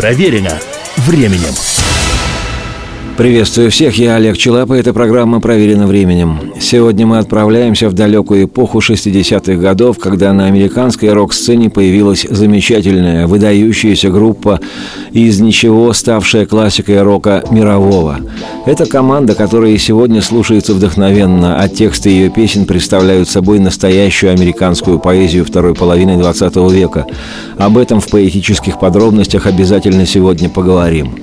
Проверено временем. Приветствую всех, я Олег Челап, и эта программа «Проверена временем». Сегодня мы отправляемся в далекую эпоху 60-х годов, когда на американской рок-сцене появилась замечательная, выдающаяся группа из ничего ставшая классикой рока мирового. Это команда, которая сегодня слушается вдохновенно, а тексты ее песен представляют собой настоящую американскую поэзию второй половины 20 века. Об этом в поэтических подробностях обязательно сегодня поговорим.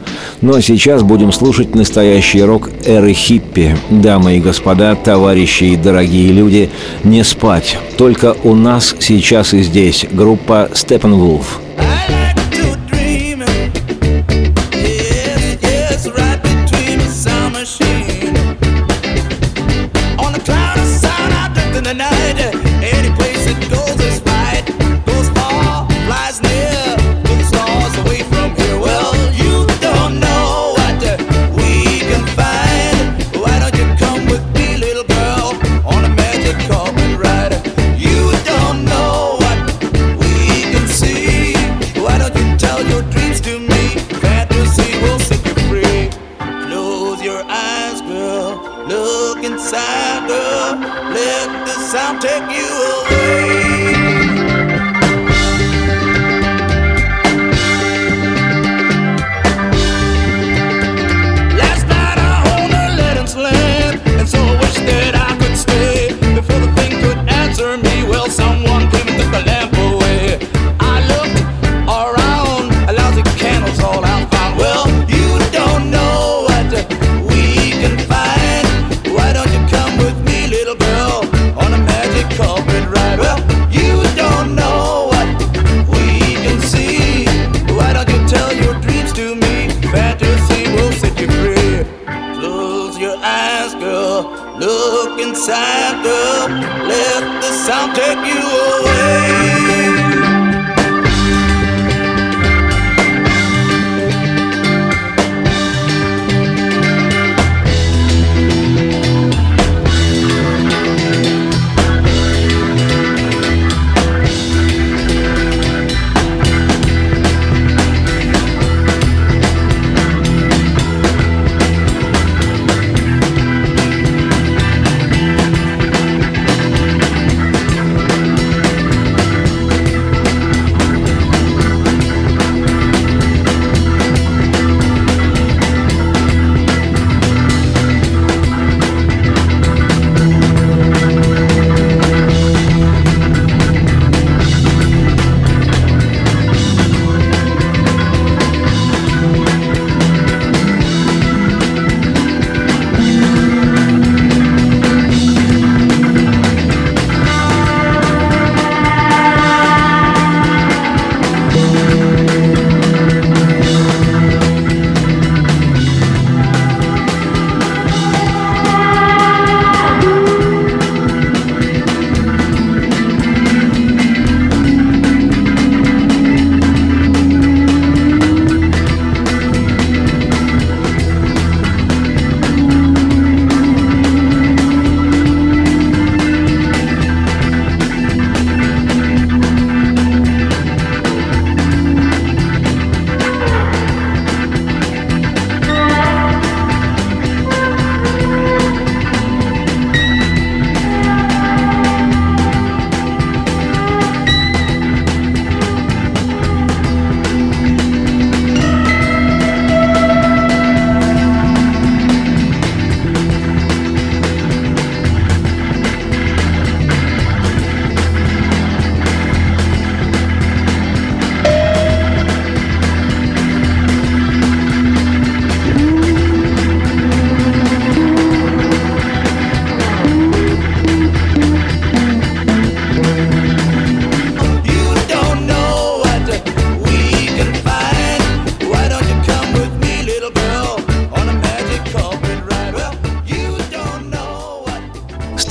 А сейчас будем слушать на настоящий рок эры хиппи. Дамы и господа, товарищи и дорогие люди, не спать. Только у нас сейчас и здесь группа Steppenwolf.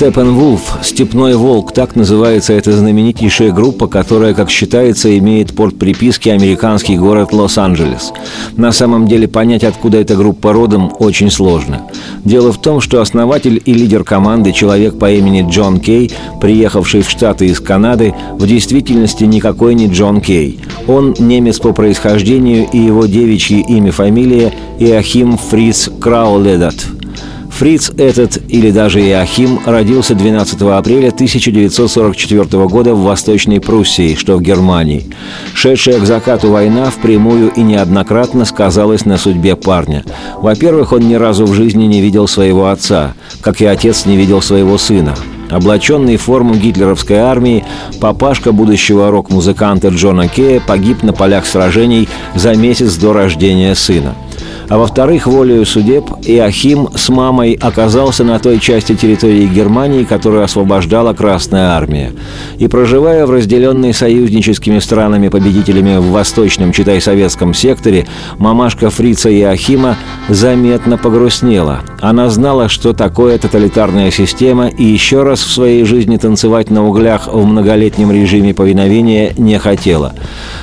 Степенвулф, «Степной волк» – так называется эта знаменитейшая группа, которая, как считается, имеет порт приписки американский город Лос-Анджелес. На самом деле понять, откуда эта группа родом, очень сложно. Дело в том, что основатель и лидер команды, человек по имени Джон Кей, приехавший в Штаты из Канады, в действительности никакой не Джон Кей. Он немец по происхождению, и его девичье имя-фамилия Иохим Фриц Крауледат – Фриц этот, или даже Иохим, родился 12 апреля 1944 года в Восточной Пруссии, что в Германии. Шедшая к закату война впрямую и неоднократно сказалась на судьбе парня. Во-первых, он ни разу в жизни не видел своего отца, как и отец не видел своего сына. Облаченный в форму гитлеровской армии, папашка будущего рок-музыканта Джона Кея погиб на полях сражений за месяц до рождения сына – а во-вторых, волею судеб Иохим с мамой оказался на той части территории Германии, которую освобождала Красная Армия. И проживая в разделенной союзническими странами-победителями в восточном, читай, советском секторе, мамашка Фрица Иохима заметно погрустнела. Она знала, что такое тоталитарная система, и еще раз в своей жизни танцевать на углях в многолетнем режиме повиновения не хотела.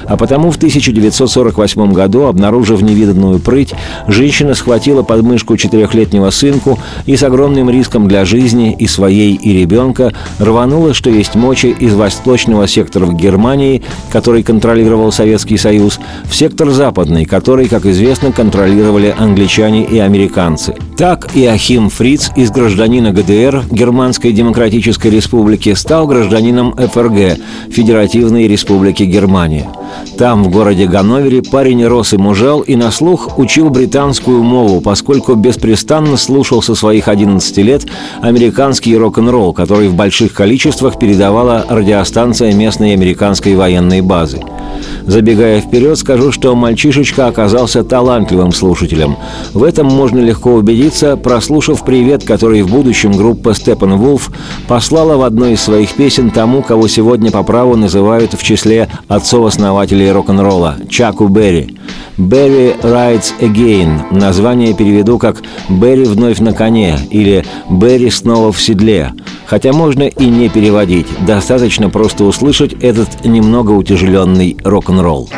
А потому в 1948 году, обнаружив невиданную прыть, женщина схватила подмышку четырехлетнего сынку и с огромным риском для жизни и своей, и ребенка рванула, что есть мочи, из восточного сектора в Германии, который контролировал Советский Союз, в сектор западный, который, как известно, контролировали англичане и американцы. Так Иохим Фриц из гражданина ГДР, Германской Демократической Республики, стал гражданином ФРГ, Федеративной Республики Германия. Там, в городе Ганновере, парень рос и мужал и на слух учил британскую мову, поскольку беспрестанно слушал со своих 11 лет американский рок-н-ролл, который в больших количествах передавала радиостанция местной американской военной базы. Забегая вперед, скажу, что мальчишечка оказался талантливым слушателем. В этом можно легко убедиться, прослушав привет, который в будущем группа Steppenwolf послала в одной из своих песен тому, кого сегодня по праву называют в числе отцов-основателей рок-н-ролла – Чаку Берри. «Берри Rides Again» – название переведу как «Берри вновь на коне» или «Берри снова в седле», хотя можно и не переводить, достаточно просто услышать этот немного утяжеленный рок-н-ролл.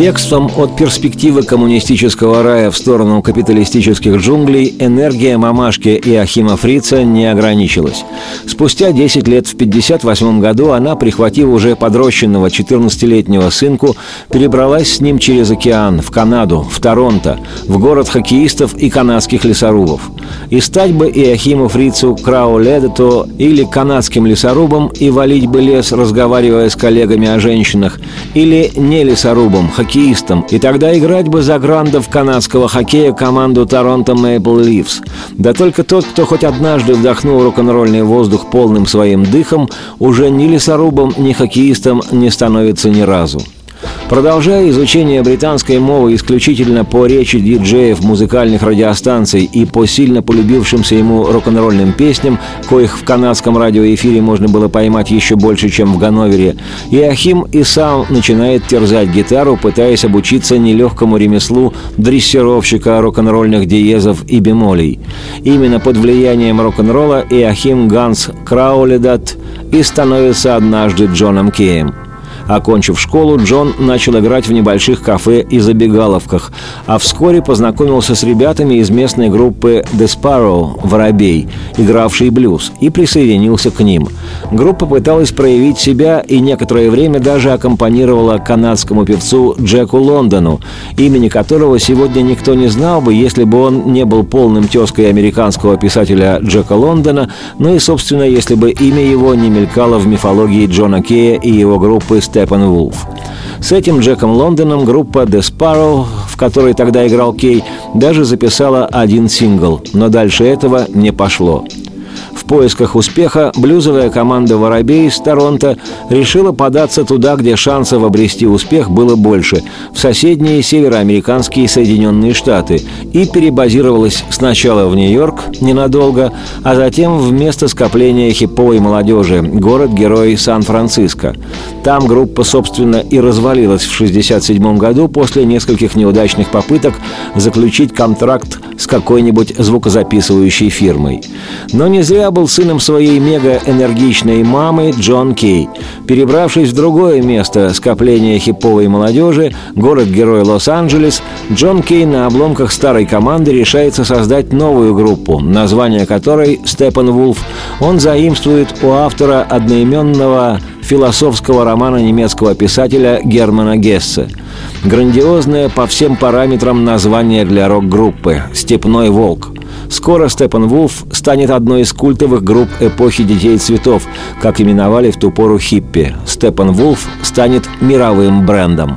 Бегством от перспективы коммунистического рая в сторону капиталистических джунглей энергия мамашки Иохима Фрица не ограничилась. Спустя 10 лет в 1958 году она, прихватив уже подрощенного 14-летнего сынку, перебралась с ним через океан в Канаду, в Торонто, в город хоккеистов и канадских лесорубов. И стать бы Иохиму Фрицу Крауледето или канадским лесорубом и валить бы лес, разговаривая с коллегами о женщинах, или не лесорубом, хоккеистом, и тогда играть бы за грандов канадского хоккея команду Торонто Мэйпл Ливс. Да только тот, кто хоть однажды вдохнул рок-н-ролльный воздух полным своим дыхом, уже ни лесорубом, ни хоккеистом не становится ни разу. Продолжая изучение британской мовы исключительно по речи диджеев музыкальных радиостанций и по сильно полюбившимся ему рок-н-ролльным песням, коих в канадском радиоэфире можно было поймать еще больше, чем в Ганновере, Иохим и сам начинает терзать гитару, пытаясь обучиться нелегкому ремеслу дрессировщика рок-н-ролльных диезов и бемолей. Именно под влиянием рок-н-ролла Иохим Ганс Крауледат и становится однажды Джоном Кеем – Окончив школу, Джон начал играть в небольших кафе и забегаловках, а вскоре познакомился с ребятами из местной группы The Sparrow «Воробей», игравшей блюз, и присоединился к ним. Группа пыталась проявить себя и некоторое время даже аккомпанировала канадскому певцу Джеку Лондону, имени которого сегодня никто не знал бы, если бы он не был полным тезкой американского писателя Джека Лондона, ну и, собственно, если бы имя его не мелькало в мифологии Джона Кея и его группы Step Степенвулф. С этим Джеком Лондоном группа The Sparrow, в которой тогда играл Кей, даже записала один сингл, но дальше этого не пошло поисках успеха блюзовая команда «Воробей» из Торонто решила податься туда, где шансов обрести успех было больше, в соседние североамериканские Соединенные Штаты, и перебазировалась сначала в Нью-Йорк ненадолго, а затем в место скопления хиповой молодежи, город-герой Сан-Франциско. Там группа, собственно, и развалилась в 1967 году после нескольких неудачных попыток заключить контракт с какой-нибудь звукозаписывающей фирмой. Но не зря был сыном своей мега-энергичной мамы Джон Кей. Перебравшись в другое место скопления хиповой молодежи, город-герой Лос-Анджелес, Джон Кей на обломках старой команды решается создать новую группу, название которой «Степан Вулф». Он заимствует у автора одноименного философского романа немецкого писателя Германа Гессе. Грандиозное по всем параметрам название для рок-группы «Степной волк». Скоро Степан Вулф станет одной из культовых групп эпохи «Детей цветов», как именовали в ту пору хиппи. Степан Вулф станет мировым брендом.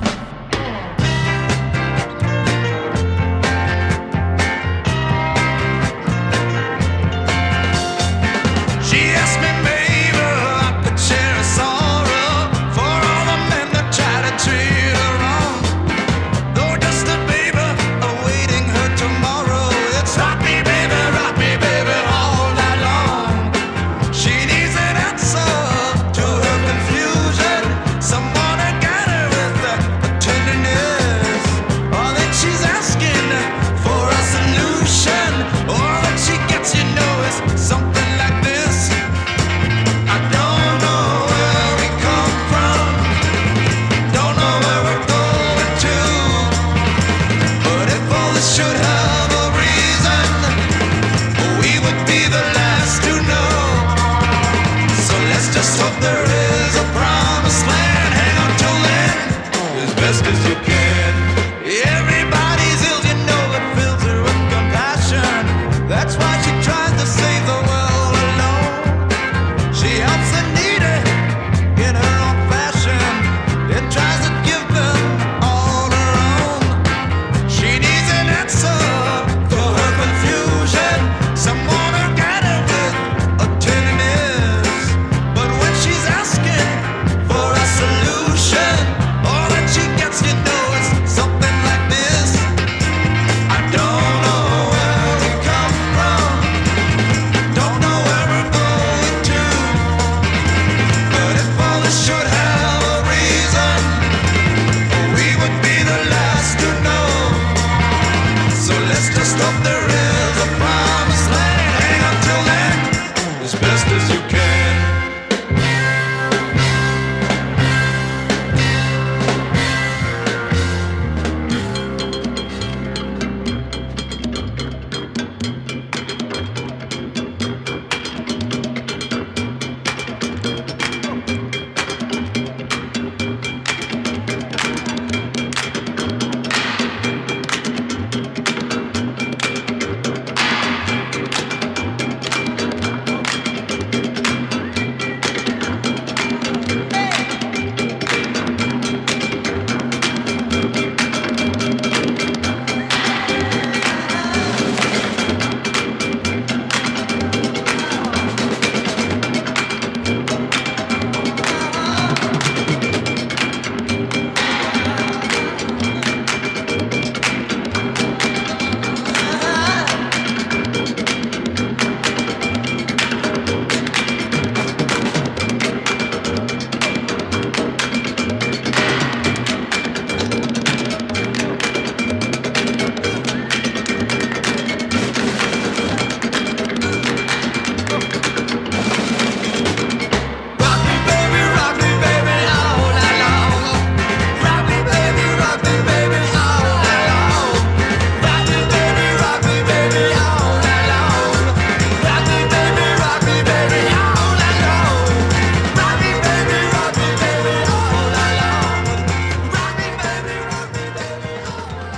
Let's just stop the rain.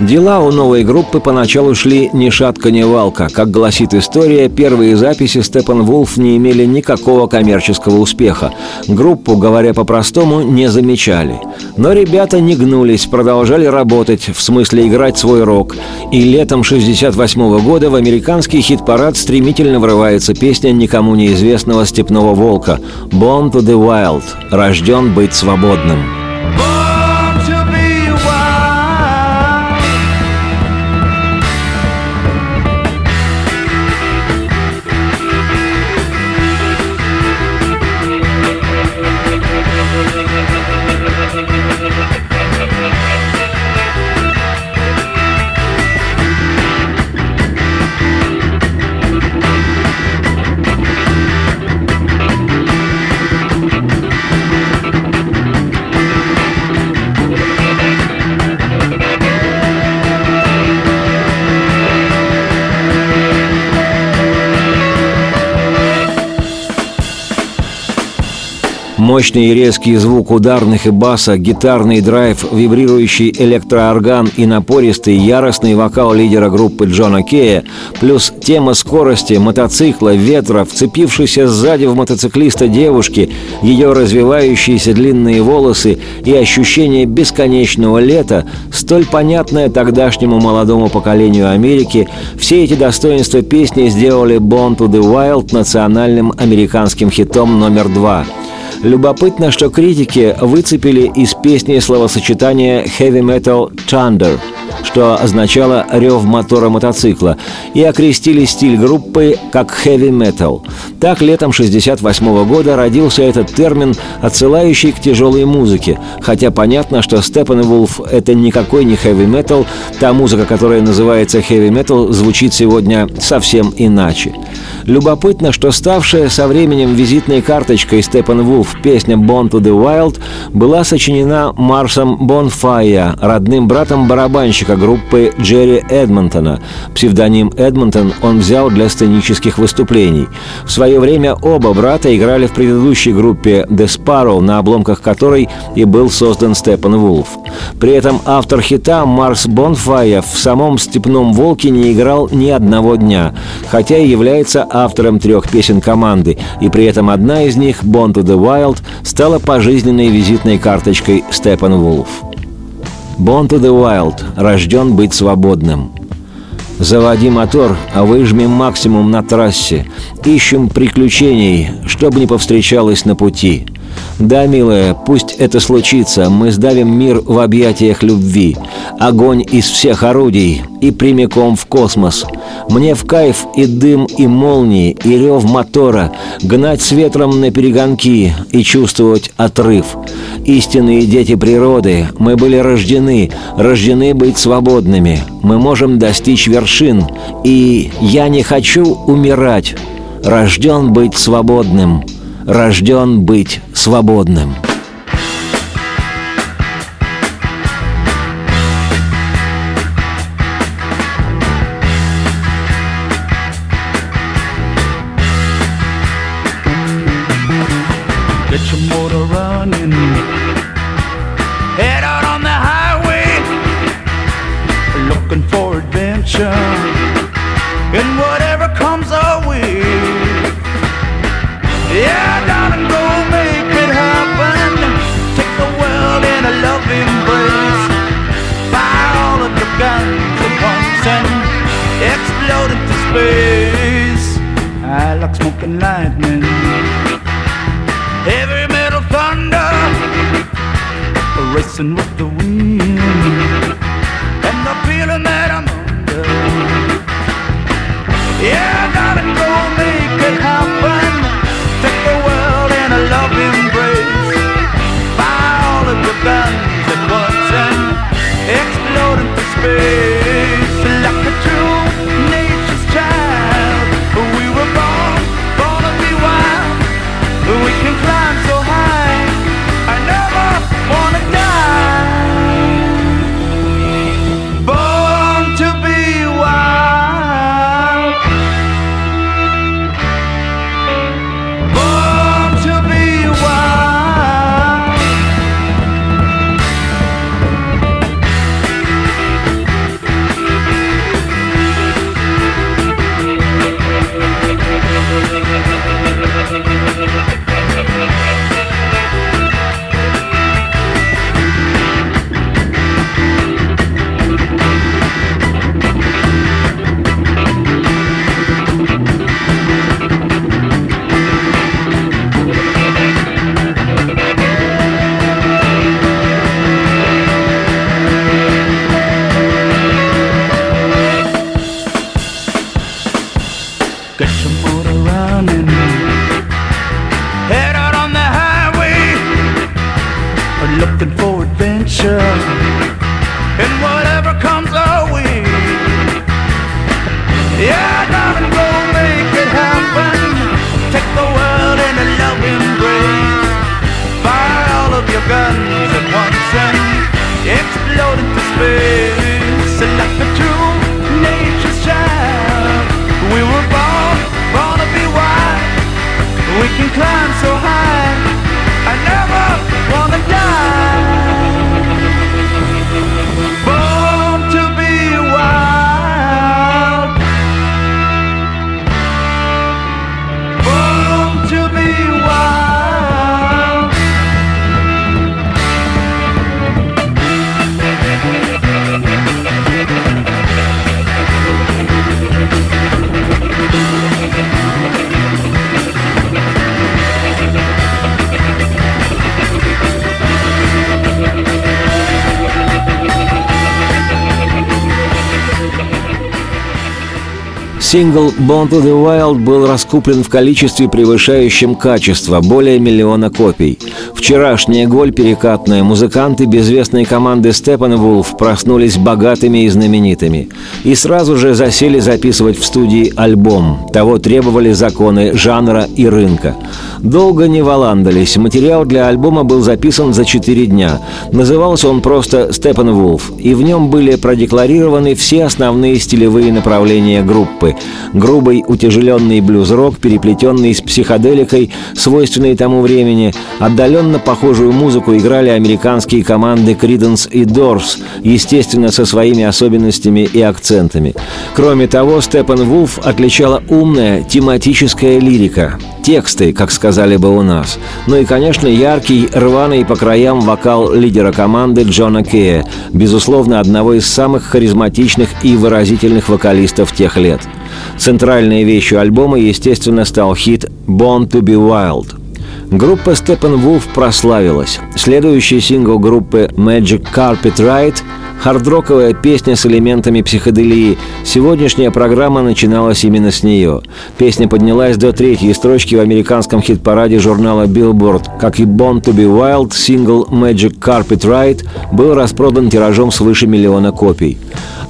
Дела у новой группы поначалу шли ни шатка, ни валка. Как гласит история, первые записи Степан Вулф не имели никакого коммерческого успеха. Группу, говоря по-простому, не замечали. Но ребята не гнулись, продолжали работать, в смысле играть свой рок. И летом 68 года в американский хит-парад стремительно врывается песня никому неизвестного «Степного волка» «Born to the Wild» – «Рожден быть свободным». Born Мощный и резкий звук ударных и баса, гитарный драйв, вибрирующий электроорган и напористый яростный вокал лидера группы Джона Кея, плюс тема скорости, мотоцикла, ветра, вцепившейся сзади в мотоциклиста девушки, ее развивающиеся длинные волосы и ощущение бесконечного лета, столь понятное тогдашнему молодому поколению Америки, все эти достоинства песни сделали «Born to the Wild» национальным американским хитом номер два – Любопытно, что критики выцепили из песни словосочетание «heavy metal thunder», что означало «рев мотора мотоцикла», и окрестили стиль группы как «heavy metal». Так, летом 1968 года родился этот термин, отсылающий к тяжелой музыке, хотя понятно, что Степанвулф — это никакой не heavy metal, та музыка, которая называется heavy metal, звучит сегодня совсем иначе. Любопытно, что ставшая со временем визитной карточкой Степанвулф песня «Born to the Wild» была сочинена Марсом Бонфайя, родным братом барабанщика группы Джерри Эдмонтона. Псевдоним Эдмонтон он взял для сценических выступлений. В свое время оба брата играли в предыдущей группе The Sparrow, на обломках которой и был создан Степан Вулф. При этом автор хита Марс Бонфайя в самом «Степном волке» не играл ни одного дня, хотя и является автором трех песен команды, и при этом одна из них, «Born to the Wild», стала пожизненной визитной карточкой Степан Вулф. «Born to the Wild» – рожден быть свободным. Заводи мотор, а выжмем максимум на трассе. Ищем приключений, чтобы не повстречалось на пути. Да, милая, пусть это случится, мы сдавим мир в объятиях любви. Огонь из всех орудий и прямиком в космос. Мне в кайф и дым, и молнии, и рев мотора, гнать с ветром на перегонки и чувствовать отрыв. Истинные дети природы, мы были рождены, рождены быть свободными. Мы можем достичь вершин, и я не хочу умирать. Рожден быть свободным рожден быть свободным. Сингл «Born to the Wild» был раскуплен в количестве, превышающем качество, более миллиона копий. Вчерашняя голь перекатная музыканты безвестной команды Степанвулф проснулись богатыми и знаменитыми. И сразу же засели записывать в студии альбом. Того требовали законы жанра и рынка. Долго не валандались. Материал для альбома был записан за четыре дня. Назывался он просто «Степанвулф», и в нем были продекларированы все основные стилевые направления группы. Грубый утяжеленный блюз-рок, переплетенный с психоделикой, свойственной тому времени, отдаленно похожую музыку играли американские команды Creedence и Doors, естественно, со своими особенностями и акцентами. Кроме того, Степан отличала умная тематическая лирика, тексты, как сказали бы у нас. Ну и, конечно, яркий, рваный по краям вокал лидера команды Джона Кея, безусловно, одного из самых харизматичных и выразительных вокалистов тех лет. Центральной вещью альбома, естественно, стал хит «Born to be Wild». Группа Steppenwolf прославилась. Следующий сингл группы Magic Carpet Ride Хардроковая песня с элементами психоделии. Сегодняшняя программа начиналась именно с нее. Песня поднялась до третьей строчки в американском хит-параде журнала Billboard. Как и Born to be Wild, сингл Magic Carpet Ride был распродан тиражом свыше миллиона копий.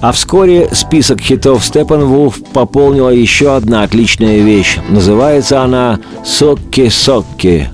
А вскоре список хитов Степанвулф пополнила еще одна отличная вещь. Называется она «Сокки-сокки».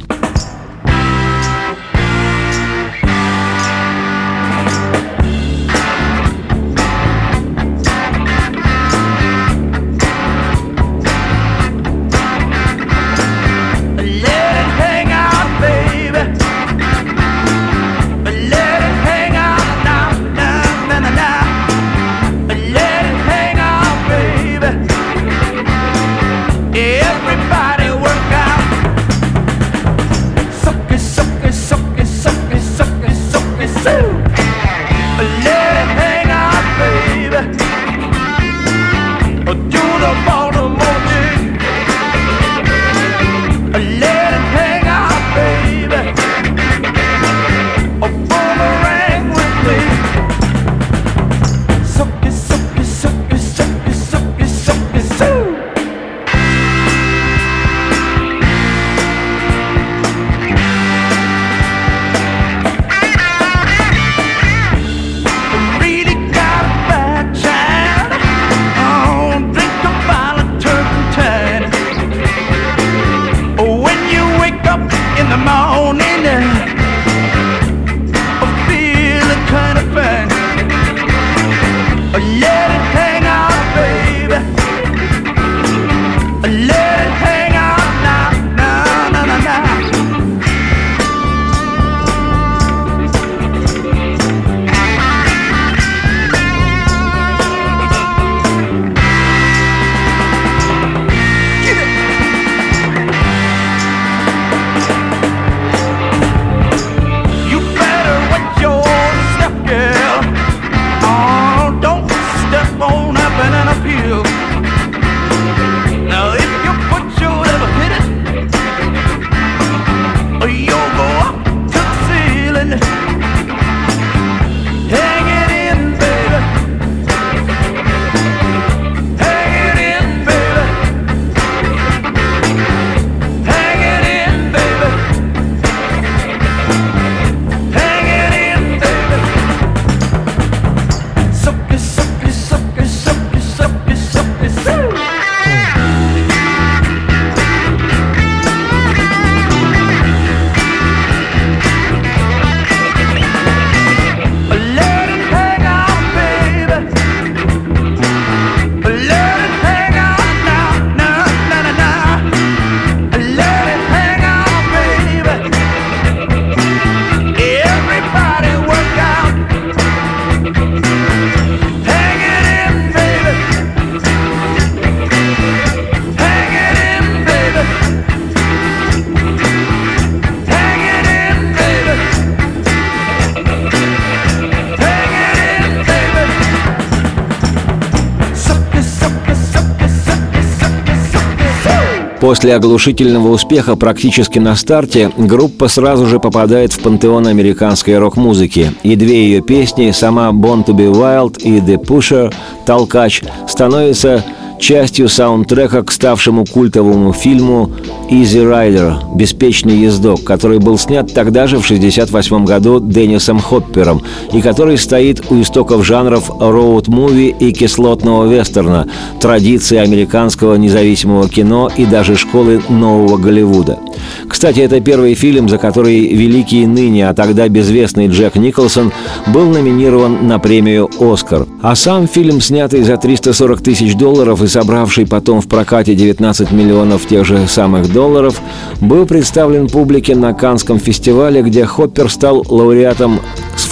После оглушительного успеха практически на старте группа сразу же попадает в пантеон американской рок-музыки, и две ее песни, сама «Born to be Wild» и «The Pusher» «Толкач» становятся частью саундтрека к ставшему культовому фильму «Easy Rider» — «Беспечный ездок», который был снят тогда же в 1968 году Деннисом Хоппером и который стоит у истоков жанров роуд-муви и кислотного вестерна, традиции американского независимого кино и даже школы нового Голливуда. Кстати, это первый фильм, за который великий ныне, а тогда безвестный Джек Николсон был номинирован на премию «Оскар». А сам фильм, снятый за 340 тысяч долларов и собравший потом в прокате 19 миллионов тех же самых долларов, был представлен публике на Канском фестивале, где Хоппер стал лауреатом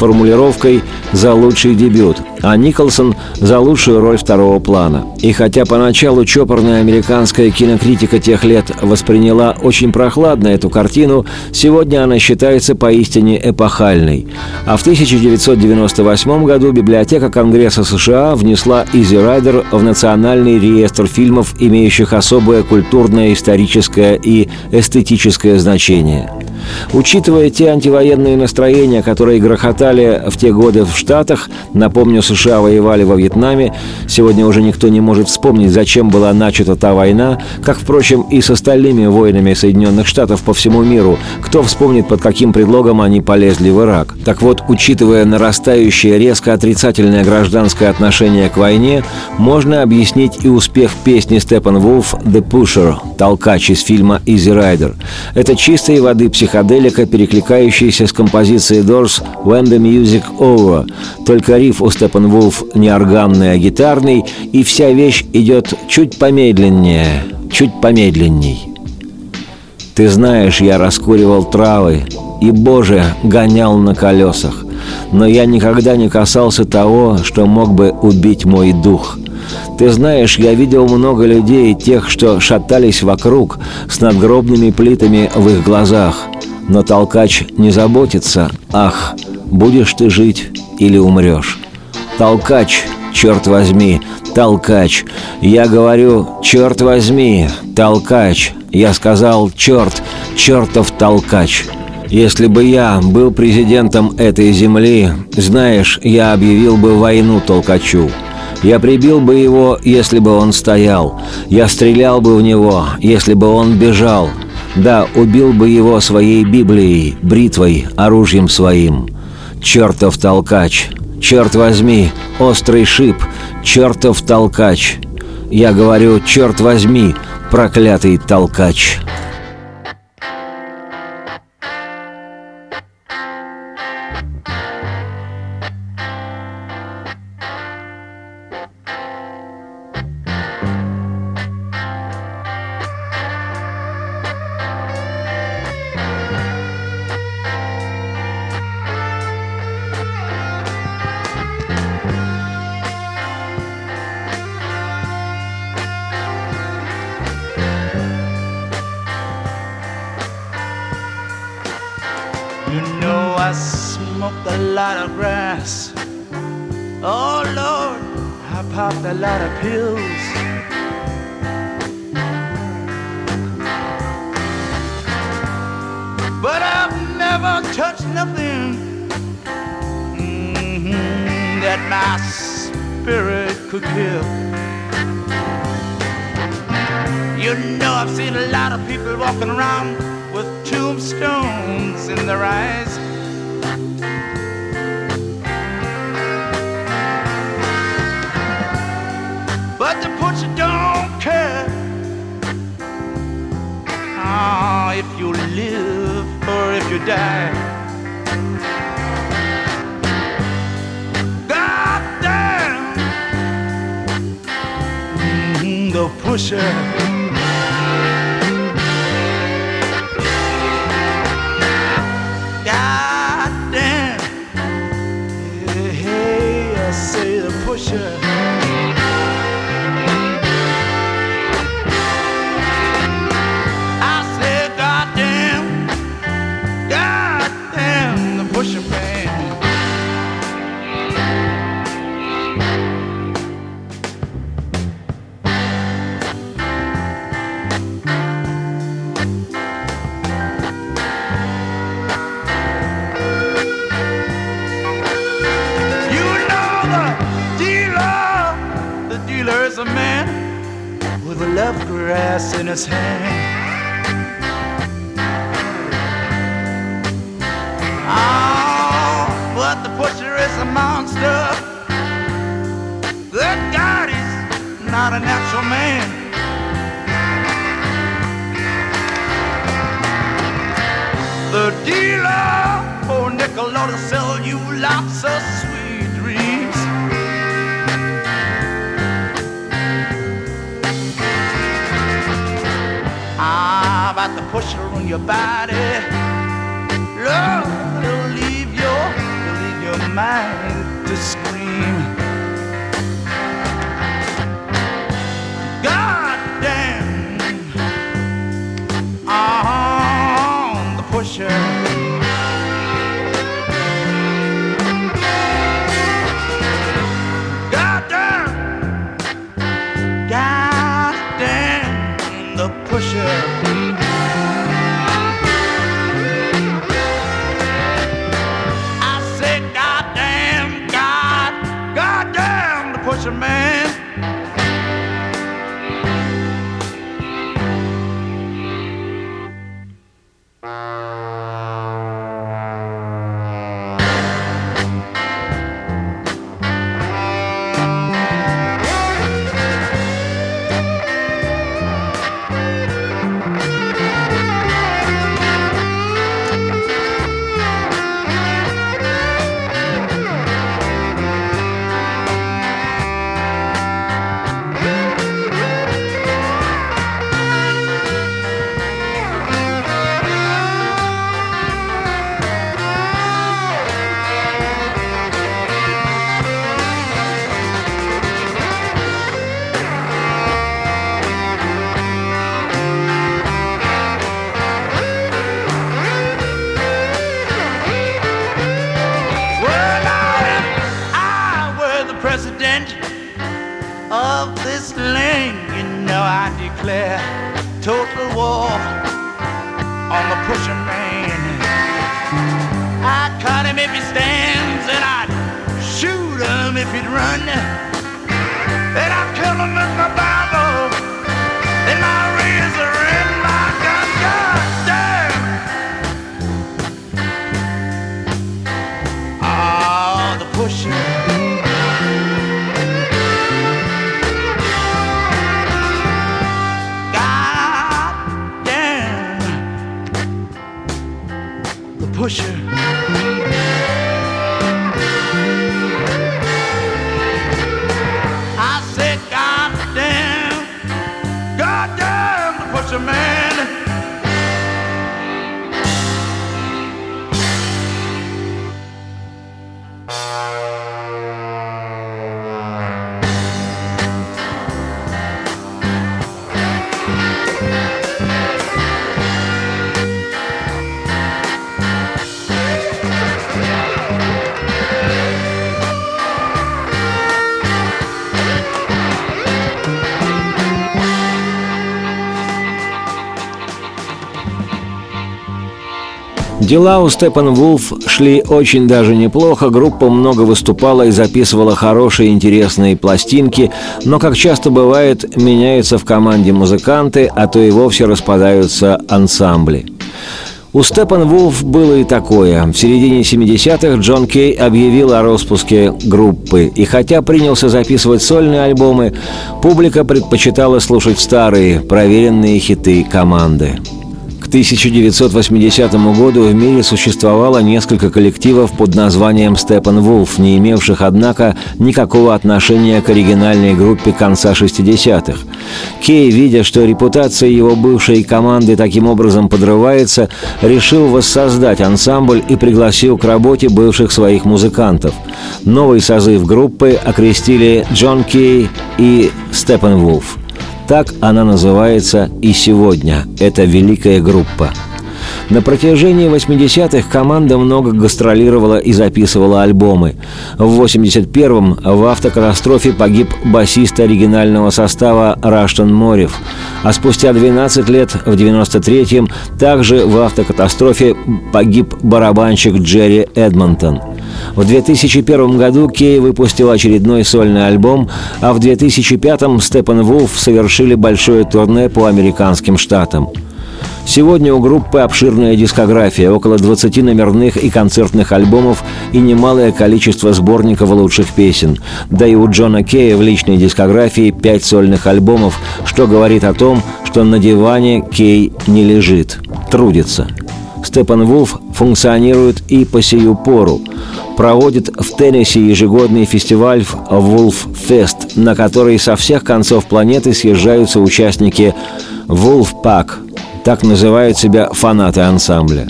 формулировкой «за лучший дебют», а Николсон за лучшую роль второго плана. И хотя поначалу чопорная американская кинокритика тех лет восприняла очень прохладно эту картину, сегодня она считается поистине эпохальной. А в 1998 году библиотека Конгресса США внесла «Изи Райдер» в национальный реестр фильмов, имеющих особое культурное, историческое и эстетическое значение. Учитывая те антивоенные настроения, которые грохотали в те годы в Штатах, напомню, США воевали во Вьетнаме, сегодня уже никто не может вспомнить, зачем была начата та война, как, впрочем, и с остальными войнами Соединенных Штатов по всему миру. Кто вспомнит, под каким предлогом они полезли в Ирак? Так вот, учитывая нарастающее резко отрицательное гражданское отношение к войне, можно объяснить и успех песни Степан Вулф «The Pusher» – «Толкач» из фильма «Easy Rider». Это чистой воды психоделика, перекликающаяся с композицией Doors «When the Music Over». Только риф у Степан Вулф не органный, а гитарный, и вся вещь идет чуть помедленнее, чуть помедленней. Ты знаешь, я раскуривал травы, и, Боже, гонял на колесах. Но я никогда не касался того, что мог бы убить мой дух. Ты знаешь, я видел много людей, тех, что шатались вокруг, с надгробными плитами в их глазах. Но толкач не заботится, ах, будешь ты жить или умрешь. Толкач, черт возьми, толкач. Я говорю, черт возьми, толкач. Я сказал, черт, чертов толкач. Если бы я был президентом этой земли, знаешь, я объявил бы войну толкачу. Я прибил бы его, если бы он стоял. Я стрелял бы в него, если бы он бежал. Да, убил бы его своей Библией, бритвой, оружием своим. Чертов толкач! Черт возьми, острый шип, чертов толкач! Я говорю, черт возьми, проклятый толкач!» Popped a lot of pills. But I've never touched nothing mhm, that my spirit could kill. You know I've seen a lot of people walking around with tombstones in their eyes. Live or if you die. God damn. Mhm, the pusher. future. Дела у Степан Вулф шли очень даже неплохо, группа много выступала и записывала хорошие интересные пластинки, но, как часто бывает, меняются в команде музыканты, а то и вовсе распадаются ансамбли. У Степан Вулф было и такое. В середине 70-х Джон Кей объявил о распуске группы, и хотя принялся записывать сольные альбомы, публика предпочитала слушать старые, проверенные хиты команды. К 1980 году в мире существовало несколько коллективов под названием «Степан Вулф», не имевших, однако, никакого отношения к оригинальной группе конца 60-х. Кей, видя, что репутация его бывшей команды таким образом подрывается, решил воссоздать ансамбль и пригласил к работе бывших своих музыкантов. Новый созыв группы окрестили Джон Кей и Степан Вулф. Так она называется и сегодня. Это великая группа. На протяжении 80-х команда много гастролировала и записывала альбомы. В 81-м в автокатастрофе погиб басист оригинального состава Раштан Морев, а спустя 12 лет, в 93-м, также в автокатастрофе погиб барабанщик Джерри Эдмонтон – В 2001 году Кей выпустил очередной сольный альбом, а в 2005 Степан Вулф совершили большое турне по американским штатам. Сегодня у группы обширная дискография, около 20 номерных и концертных альбомов и немалое количество сборников лучших песен. Да и у Джона Кея в личной дискографии 5 сольных альбомов, что говорит о том, что на диване Кей не лежит, трудится. Степан Вулф функционирует и по сию пору. Проводит в Теннесси ежегодный фестиваль Wolf Fest, на который со всех концов планеты съезжаются участники Wolf Pack, так называют себя фанаты ансамбля.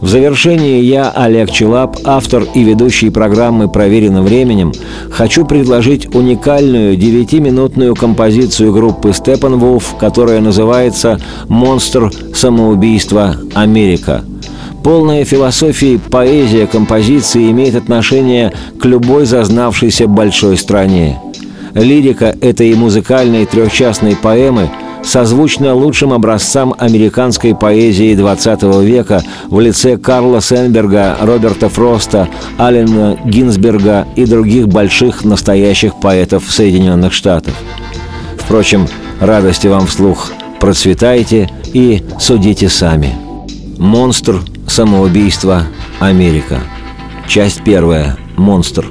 В завершении я, Олег Челап, автор и ведущий программы «Проверено временем», хочу предложить уникальную девятиминутную композицию группы Steppenwolf, которая называется «Монстр самоубийства Америка». Полная философия, поэзия композиции имеет отношение к любой зазнавшейся большой стране. Лирика этой музыкальной трехчастной поэмы – созвучно лучшим образцам американской поэзии XX века в лице Карла Сенберга, Роберта Фроста, Аллена Гинзберга и других больших настоящих поэтов Соединенных Штатов. Впрочем, радости вам вслух. Процветайте и судите сами. Монстр самоубийства Америка. Часть первая. Монстр.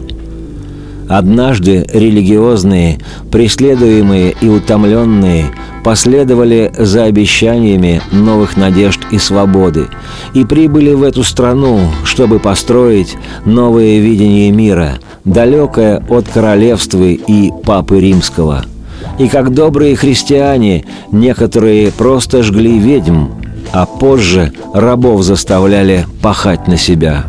Однажды религиозные, преследуемые и утомленные последовали за обещаниями новых надежд и свободы и прибыли в эту страну, чтобы построить новое видение мира, далекое от королевства и Папы Римского. И как добрые христиане, некоторые просто жгли ведьм, а позже рабов заставляли пахать на себя.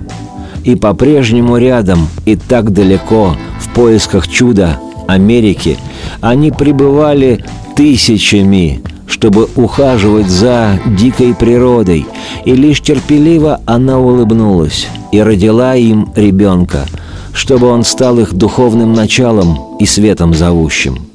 И по-прежнему рядом и так далеко – поисках чуда Америки они пребывали тысячами, чтобы ухаживать за дикой природой, и лишь терпеливо она улыбнулась и родила им ребенка, чтобы он стал их духовным началом и светом зовущим.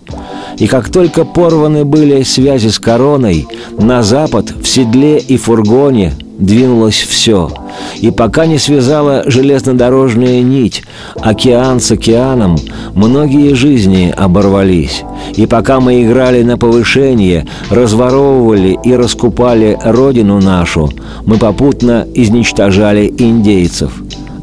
И как только порваны были связи с короной, на запад в седле и фургоне двинулось все. И пока не связала железнодорожная нить, океан с океаном, многие жизни оборвались. И пока мы играли на повышение, разворовывали и раскупали родину нашу, мы попутно изничтожали индейцев.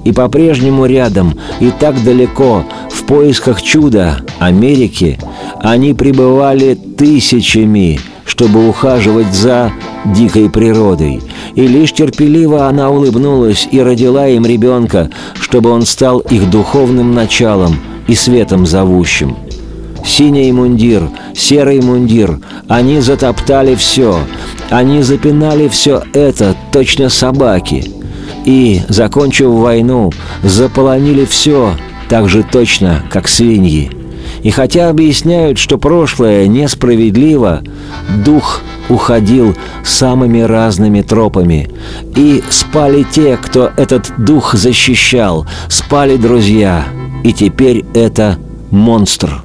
И по-прежнему рядом, и так далеко, в поисках чуда Америки – они пребывали тысячами, чтобы ухаживать за дикой природой. И лишь терпеливо она улыбнулась и родила им ребенка, чтобы он стал их духовным началом и светом зовущим. Синий мундир, серый мундир, они затоптали все, они запинали все это, точно собаки. И, закончив войну, заполонили все, так же точно, как свиньи. И хотя объясняют, что прошлое несправедливо, дух уходил самыми разными тропами. И спали те, кто этот дух защищал, спали друзья. И теперь это монстр.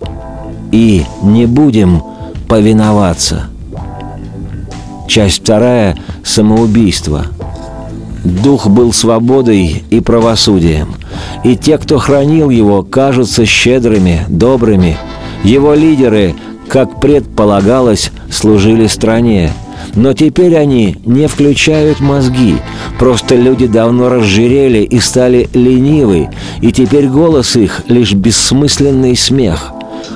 И не будем повиноваться. Часть вторая – самоубийство. Дух был свободой и правосудием и те, кто хранил его, кажутся щедрыми, добрыми. Его лидеры, как предполагалось, служили стране. Но теперь они не включают мозги. Просто люди давно разжирели и стали ленивы, и теперь голос их лишь бессмысленный смех.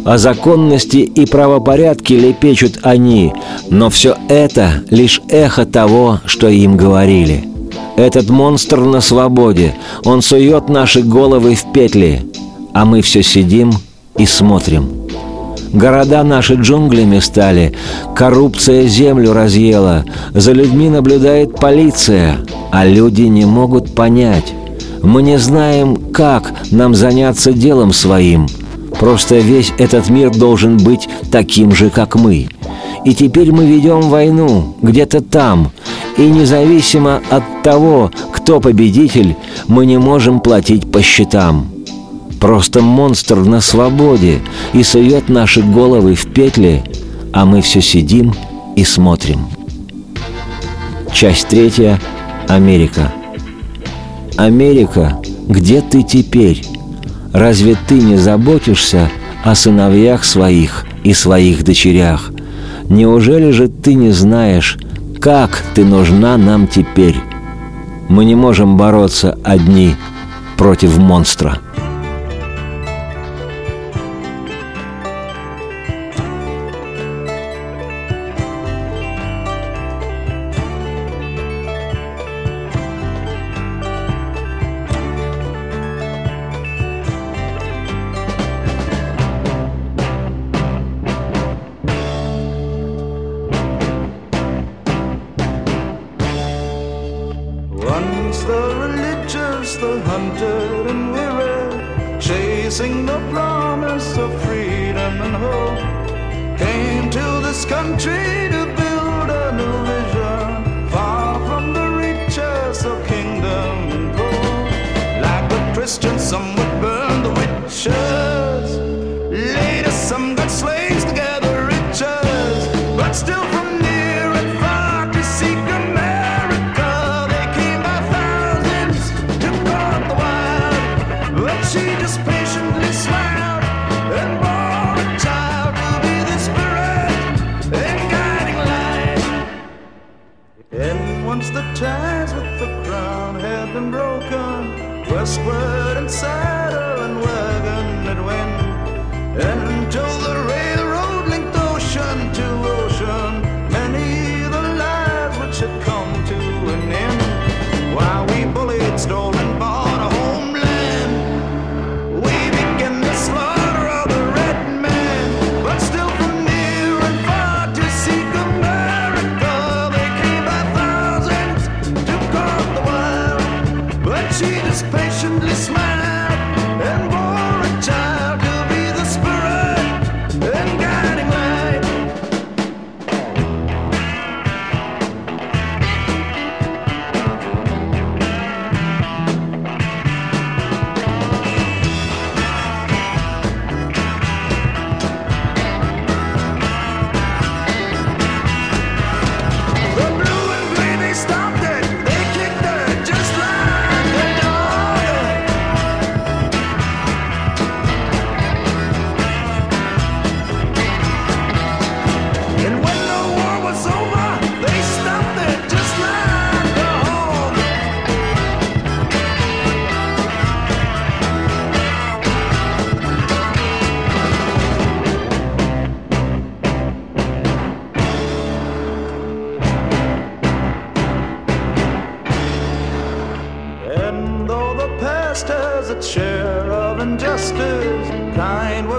О законности и правопорядке лепечут они, но все это лишь эхо того, что им говорили. Этот монстр на свободе. Он сует наши головы в петли. А мы все сидим и смотрим. Города наши джунглями стали, коррупция землю разъела, за людьми наблюдает полиция, а люди не могут понять. Мы не знаем, как нам заняться делом своим. Просто весь этот мир должен быть таким же, как мы. И теперь мы ведем войну где-то там, и независимо от того, кто победитель, мы не можем платить по счетам. Просто монстр на свободе и сует наши головы в петли, а мы все сидим и смотрим. Часть третья. Америка. Америка, где ты теперь? Разве ты не заботишься о сыновьях своих и своих дочерях? Неужели же ты не знаешь, как ты нужна нам теперь? Мы не можем бороться одни против монстра.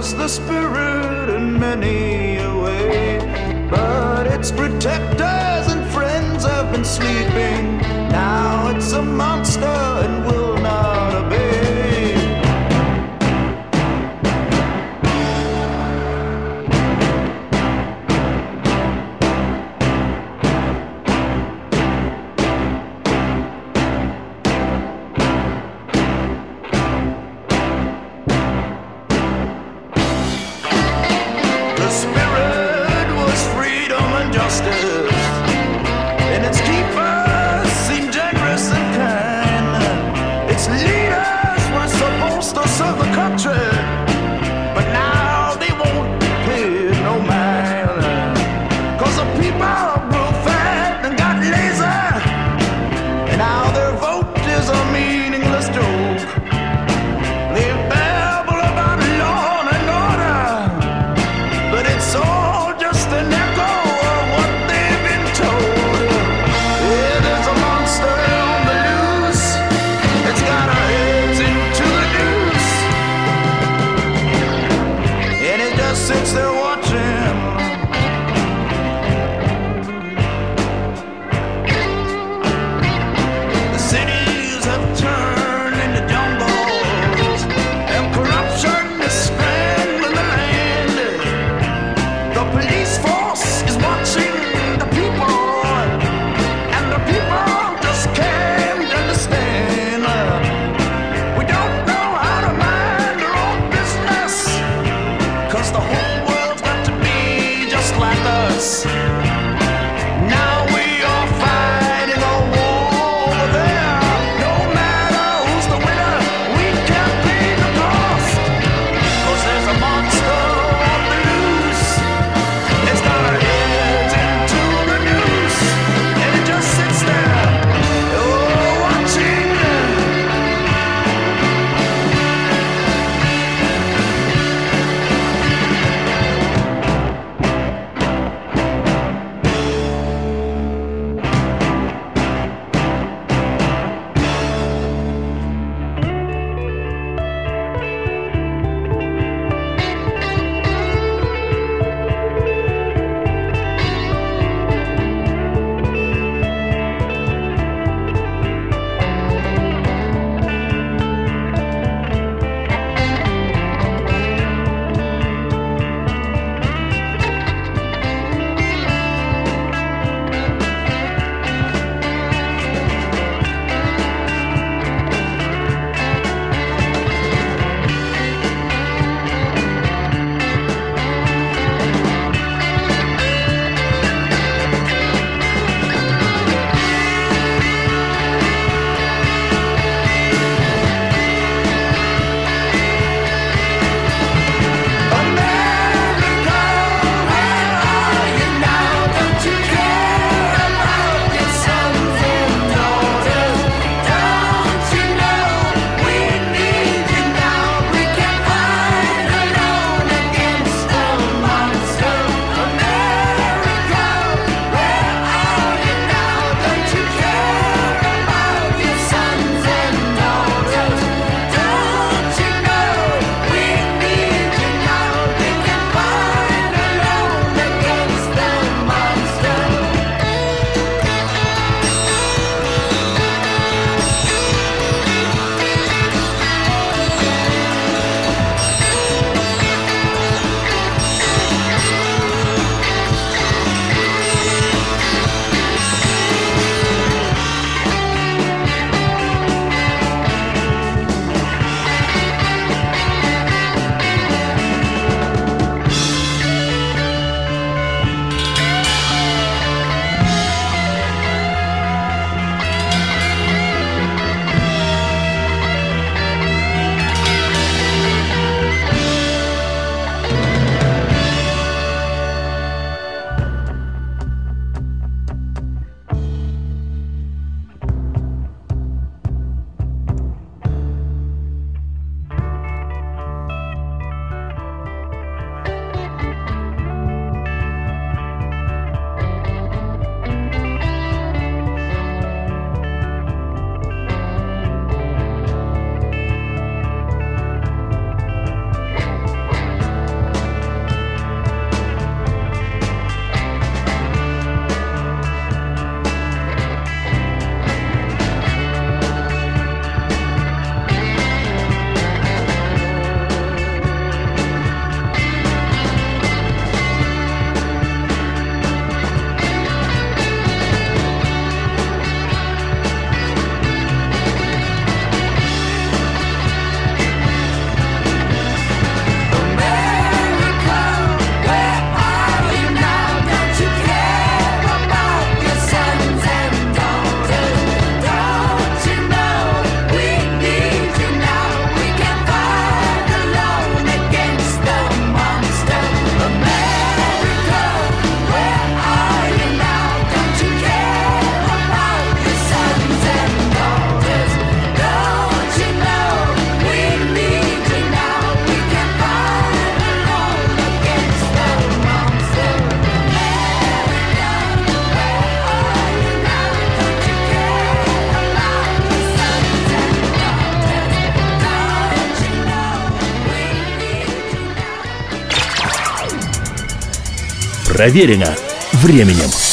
was the spirit in many Проверено временем.